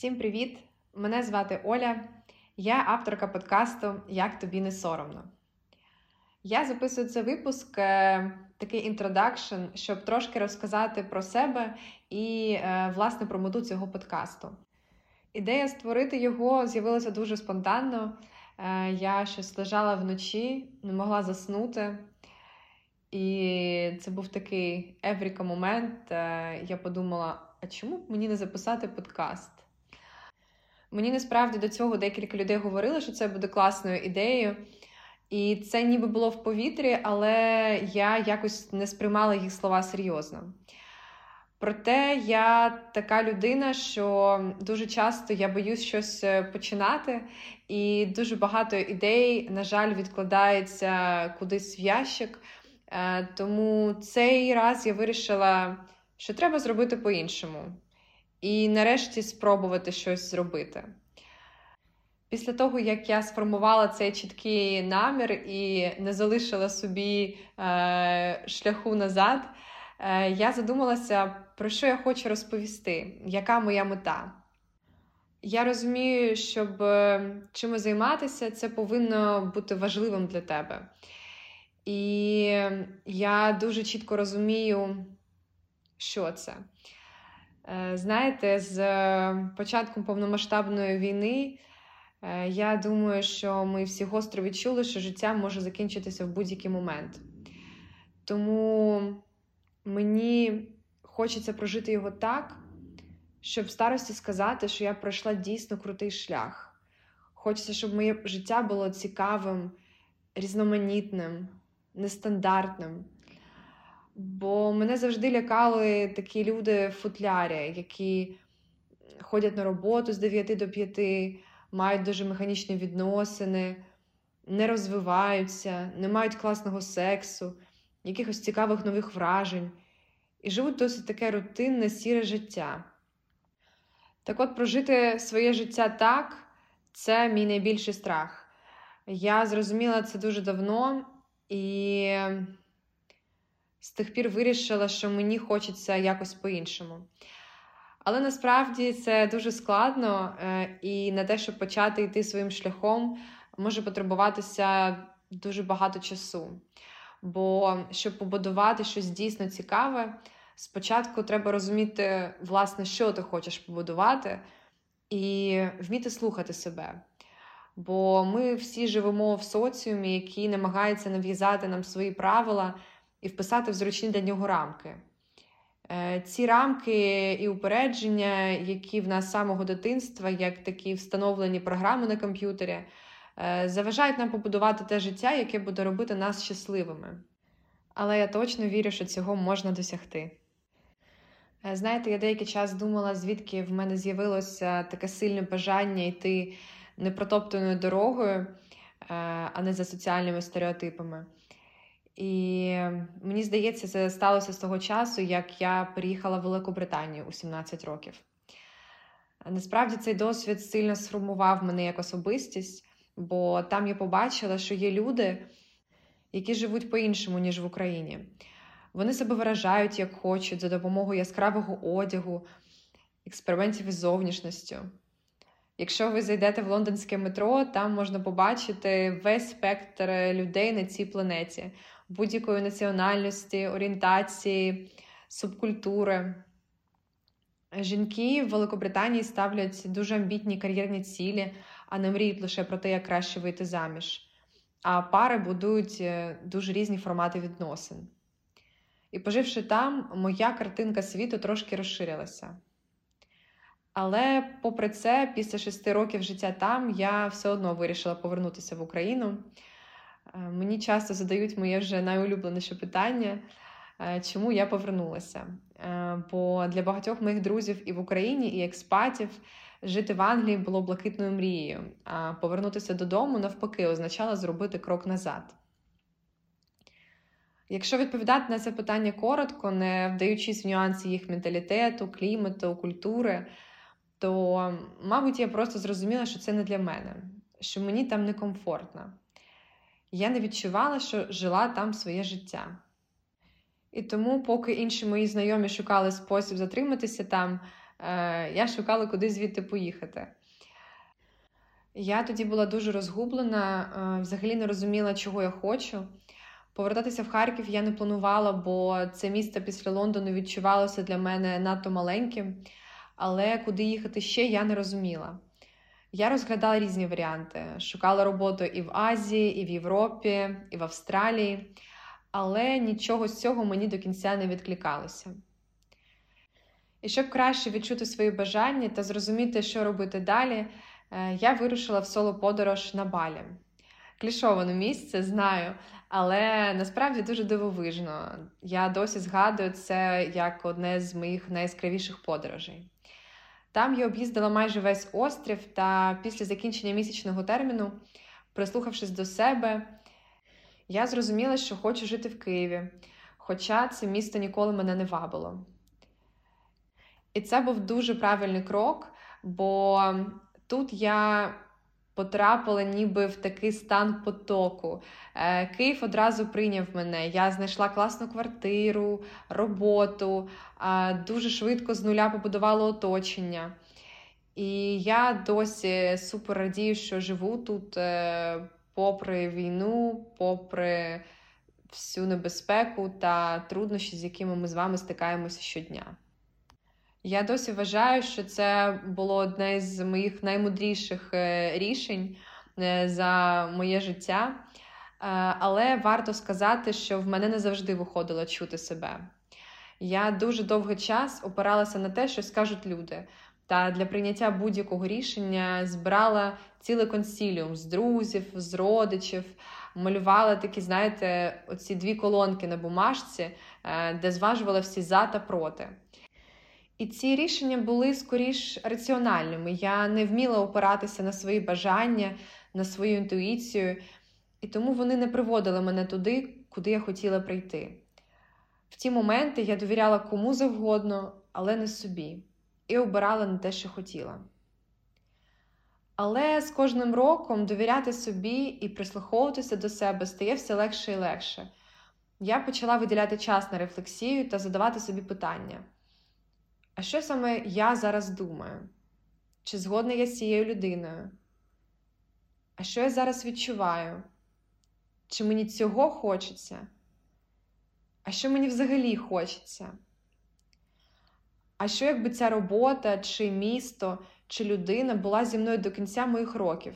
Всім привіт! Мене звати Оля, я авторка подкасту Як тобі не соромно. Я записую цей випуск, е, такий introduction, щоб трошки розказати про себе і, е, власне, про мету цього подкасту. Ідея створити його з'явилася дуже спонтанно. Е, я щось лежала вночі, не могла заснути. І це був такий еврика момент. Я подумала: а чому б мені не записати подкаст? Мені насправді до цього декілька людей говорили, що це буде класною ідеєю. І це ніби було в повітрі, але я якось не сприймала їх слова серйозно. Проте я така людина, що дуже часто я боюсь щось е, починати, і дуже багато ідей, на жаль, відкладається кудись в ящик. Е, тому цей раз я вирішила, що треба зробити по-іншому. І нарешті спробувати щось зробити. Після того, як я сформувала цей чіткий намір і не залишила собі е, шляху назад, е, я задумалася, про що я хочу розповісти, яка моя мета. Я розумію, щоб е, чимось займатися, це повинно бути важливим для тебе. І я дуже чітко розумію, що це. Е, знаєте, з початком повномасштабної війни. Е, я думаю, що ми всі гостро відчули, що життя може закінчитися в будь-який момент. Тому мені хочеться прожити його так, щоб в старості сказати, що я пройшла дійсно крутий шлях. Хочеться, щоб моє життя було цікавим, різноманітним, нестандартним. Бо мене завжди лякали такі люди в футлярі, які ходять на роботу з 9 до 5 мають дуже механічні відносини, не розвиваються, не мають класного сексу, якихось цікавих нових вражень і живуть досить таке рутинне, сіре життя. Так от, прожити своє життя так, це мій найбільший страх. Я зрозуміла це дуже давно і з тих пір вирішила, що мені хочеться якось по-іншому. Але насправді це дуже складно, е, і на те, щоб почати йти своїм шляхом, може потребуватися дуже багато часу. Бо щоб побудувати щось дійсно цікаве, спочатку треба розуміти, власне, що ти хочеш побудувати, і вміти слухати себе. Bо ми всі живемо в соціумі, який намагається нав'язати нам свої правила і вписати в зручні для нього рамки. Е, ці рамки і упередження, які в нас з самого дитинства, як такі встановлені програми на комп'ютері, е, заважають нам побудувати те життя, яке буде робити нас щасливими. Але я точно вірю, що цього можна досягти. Е, знаєте, я деякий час думала, звідки в мене з'явилося таке сильне бажання йти непротоптаною дорогою, а не за соціальними стереотипами. І мені здається, це сталося з того часу, як я приїхала в Велику Британію у 17 років. Насправді цей досвід сильно сформував мене як особистість, бо там я побачила, що є люди, які живуть по-іншому, ніж в Україні. Вони себе виражають як хочуть за допомогою яскравого одягу, експериментів із зовнішністю. Якщо ви зайдете в лондонське метро, там можна побачити весь спектр людей на цій планеті будь-якої національності, орієнтації, субкультури. Жінки в Великобританії ставлять дуже амбітні кар'єрні цілі, а не мріють лише про те, як краще вийти заміж. А пари будують е, дуже різні формати відносин. І, поживши там, моя картинка світу трошки розширилася. Але, попри це, після шести років життя там я все одно вирішила повернутися в Україну. Е, мені часто задають моє вже найулюбленіше питання, е, чому я повернулася. Бо для багатьох моїх друзів і в Україні, і експатів жити в Англії було блакитною мрією, а повернутися додому навпаки означало зробити крок назад. Якщо відповідати на це питання коротко, не вдаючись в нюанси їх менталітету, клімату, культури, то, мабуть, я просто зрозуміла, що це не для мене, що мені там некомфортно я не відчувала, що жила там своє життя. І тому, поки інші мої знайомі шукали спосіб затриматися там, е, я шукала, куди звідти поїхати. Я тоді була дуже розгублена, е, взагалі не розуміла, чого я хочу. Повертатися в Харків я не планувала, бо це місто після Лондону відчувалося для мене надто маленьким, але куди їхати ще я не розуміла. Я розглядала різні варіанти, шукала роботу і в Азії, і в Європі, і в Австралії, але нічого з цього мені до кінця не відкликалося. І щоб краще відчути свої бажання та зрозуміти, що робити далі, е, я вирушила в соло-подорож на Балі. Клішоване місце, знаю, але насправді дуже дивовижно. Я досі згадую це як одне з моїх найяскравіших подорожей. Там я об'їздила майже весь острів, та після закінчення місячного терміну, прислухавшись до себе, я зрозуміла, що хочу жити в Києві, хоча це місто ніколи мене не вабило. І це був дуже правильний крок, бо тут я потрапила ніби в такий стан потоку. Е, Київ одразу прийняв мене. Я знайшла класну квартиру, роботу, дуже швидко з нуля побудувала оточення. І я досі супер радію, що живу тут, е, попри війну, попри всю небезпеку та труднощі, з якими ми з вами стикаємося щодня. Я досі вважаю, що це було одне з моїх наймудріших е, рішень е, за моє життя. Е, але варто сказати, що в мене не завжди виходило чути себе. Я дуже довгий час опиралася на те, що скажуть люди. Та для прийняття будь-якого рішення збирала цілий консіліум з друзів, з родичів, малювала такі, знаєте, оці дві колонки на бумажці, де зважувала всі за та проти. І ці рішення були скоріш раціональними. Я не вміла опиратися на свої бажання, на свою інтуїцію, і тому вони не приводили мене туди, куди я хотіла прийти. В ті моменти я довіряла кому завгодно, але не собі, і обирала не те, що хотіла. Але з кожним роком довіряти собі і прислуховуватися до себе стає все легше і легше. Я почала виділяти час на рефлексію та задавати собі питання. А що саме я зараз думаю? Чи згодна я з цією людиною? А що я зараз відчуваю? Чи мені цього хочеться? А що мені взагалі хочеться? А що, якби ця робота, чи місто, чи людина була зі мною до кінця моїх років?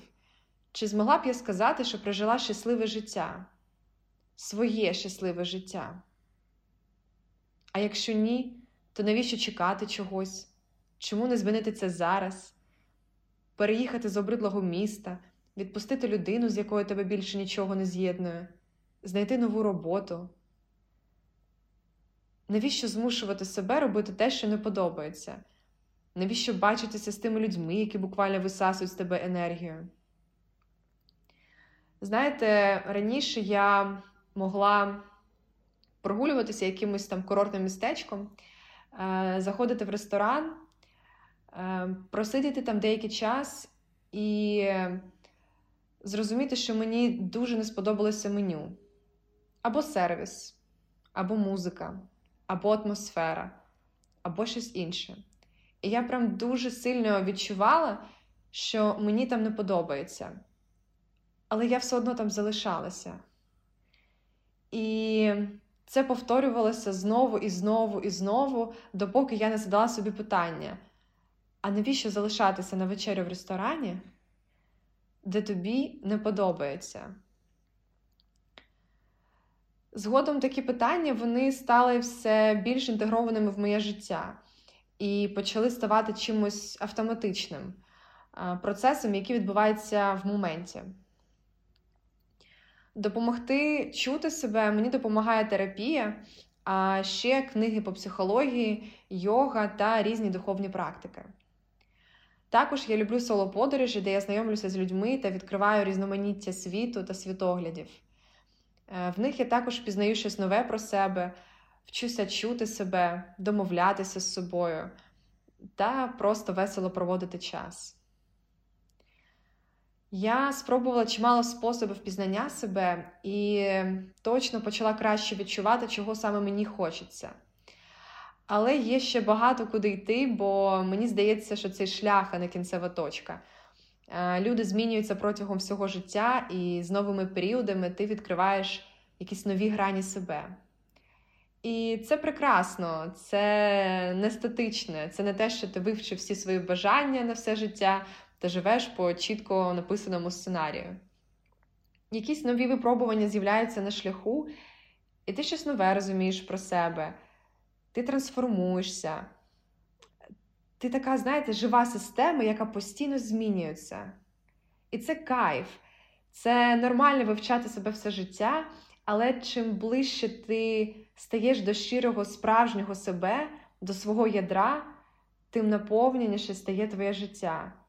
Чи змогла б я сказати, що прожила щасливе життя? Своє щасливе життя? А якщо ні, то навіщо чекати чогось? Чому не змінити це зараз? Переїхати з обридлого міста, відпустити людину, з якою тебе більше нічого не з'єднує, знайти нову роботу. Навіщо змушувати себе робити те, що не подобається? Навіщо бачитися з тими людьми, які буквально висасують з тебе енергію? Знаєте, раніше я могла прогулюватися якимось там курортним містечком. Е, заходити в ресторан, е, просидіти там деякий час і зрозуміти, що мені дуже не сподобалося меню. Або сервіс, або музика, або атмосфера, або щось інше. І я прям дуже сильно відчувала, що мені там не подобається. Але я все одно там залишалася. І це повторювалося знову і знову і знову, допоки я не задала собі питання: а навіщо залишатися на вечерю в ресторані, де тобі не подобається? Згодом такі питання вони стали все більш інтегрованими в моє життя і почали ставати чимось автоматичним процесом, який відбувається в моменті. Допомогти чути себе мені допомагає терапія, а ще книги по психології, йога та різні духовні практики. Також я люблю соло-подорожі, де я знайомлюся з людьми та відкриваю різноманіття світу та світоглядів. Е, в них я також пізнаю щось нове про себе, вчуся чути себе, домовлятися з собою та просто весело проводити час. Я спробувала чимало способів пізнання себе і точно почала краще відчувати, чого саме мені хочеться. Але є ще багато куди йти, бо мені здається, що це шлях, а не кінцева точка. Е, люди змінюються протягом всього життя, і з новими періодами ти відкриваєш якісь нові грані себе. І це прекрасно, це не статичне, це не те, що ти вивчив всі свої бажання на все життя та живеш по чітко написаному сценарію. Якісь нові випробування з'являються на шляху, і ти щось нове розумієш про себе, ти трансформуєшся. Ти така, знаєте, жива система, яка постійно змінюється. І це кайф. Це нормально вивчати себе все життя, але чим ближче ти стаєш до щирого, справжнього себе, до свого ядра, тим наповненіше стає твоє життя.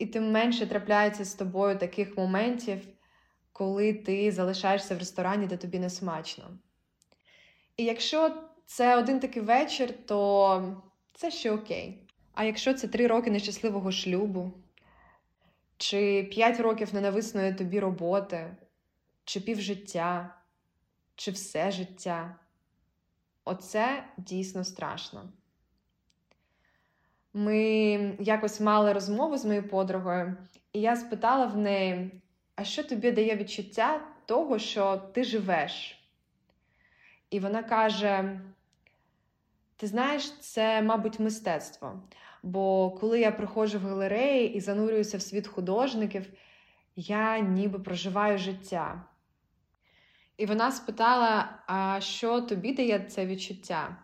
І тим менше трапляється з тобою таких моментів, коли ти залишаєшся в ресторані, де тобі не смачно. І якщо це один такий вечір, то це ще окей. А якщо це три роки нещасливого шлюбу, чи п'ять років ненависної тобі роботи, чи півжиття, чи все життя, оце дійсно страшно. Ми якось мали розмову з моєю подругою, і я спитала в неї, а що тобі дає відчуття того, що ти живеш? І вона каже: ти знаєш, це, мабуть, мистецтво. Бо коли я приходжу в галереї і занурююся в світ художників, я ніби проживаю життя. І вона спитала, а що тобі дає це відчуття?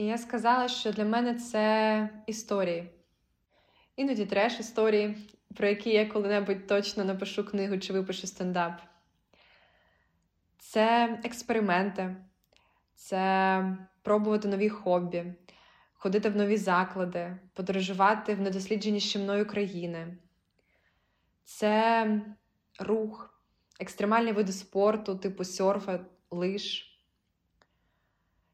І я сказала, що для мене це історії. Іноді треш історії, про які я коли-небудь точно напишу книгу чи випишу стендап. Це експерименти, це пробувати нові хобі, ходити в нові заклади, подорожувати в недосліджені ще мною країни. Це рух, екстремальні види спорту, типу серфа, лиш.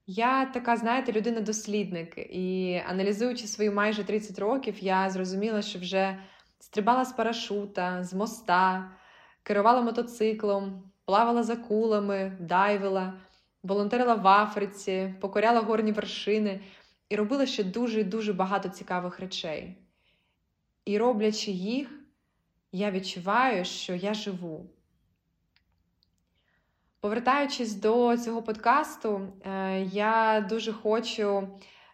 Я така, знаєте, людина-дослідник, і аналізуючи свої майже 30 років, я зрозуміла, що вже стрибала з парашута, з моста, керувала мотоциклом, плавала за кулами, дайвила, волонтерила в Африці, покоряла горні вершини і робила ще дуже дуже багато цікавих речей. І роблячи їх, я відчуваю, що я живу. Повертаючись до цього подкасту, е, я дуже хочу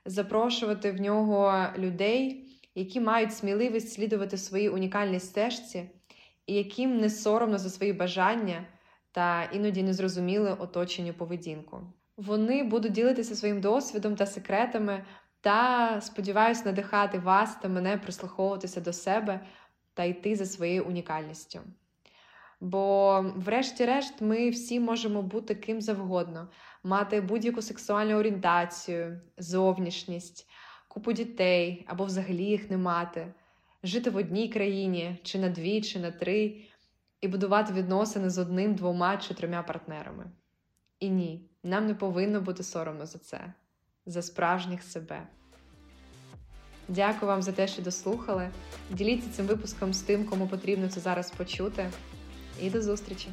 запрошувати в нього людей, які мають сміливість слідувати своїй унікальній стежці, і яким не соромно за свої бажання та іноді незрозуміли оточенню поведінку. Вони будуть ділитися своїм досвідом та секретами, та сподіваюся надихати вас та мене прислуховуватися до себе та йти за своєю унікальністю. Бо, врешті-решт, ми всі можемо бути ким завгодно, мати будь-яку сексуальну орієнтацію, зовнішність, купу дітей або взагалі їх не мати, жити в одній країні, чи на дві, чи на три, і будувати відносини з одним, двома чи трьома партнерами. І ні, нам не повинно бути соромно за це, за справжніх себе. Дякую вам за те, що дослухали. Діліться цим випуском з тим, кому потрібно це зараз почути. І до зустрічі!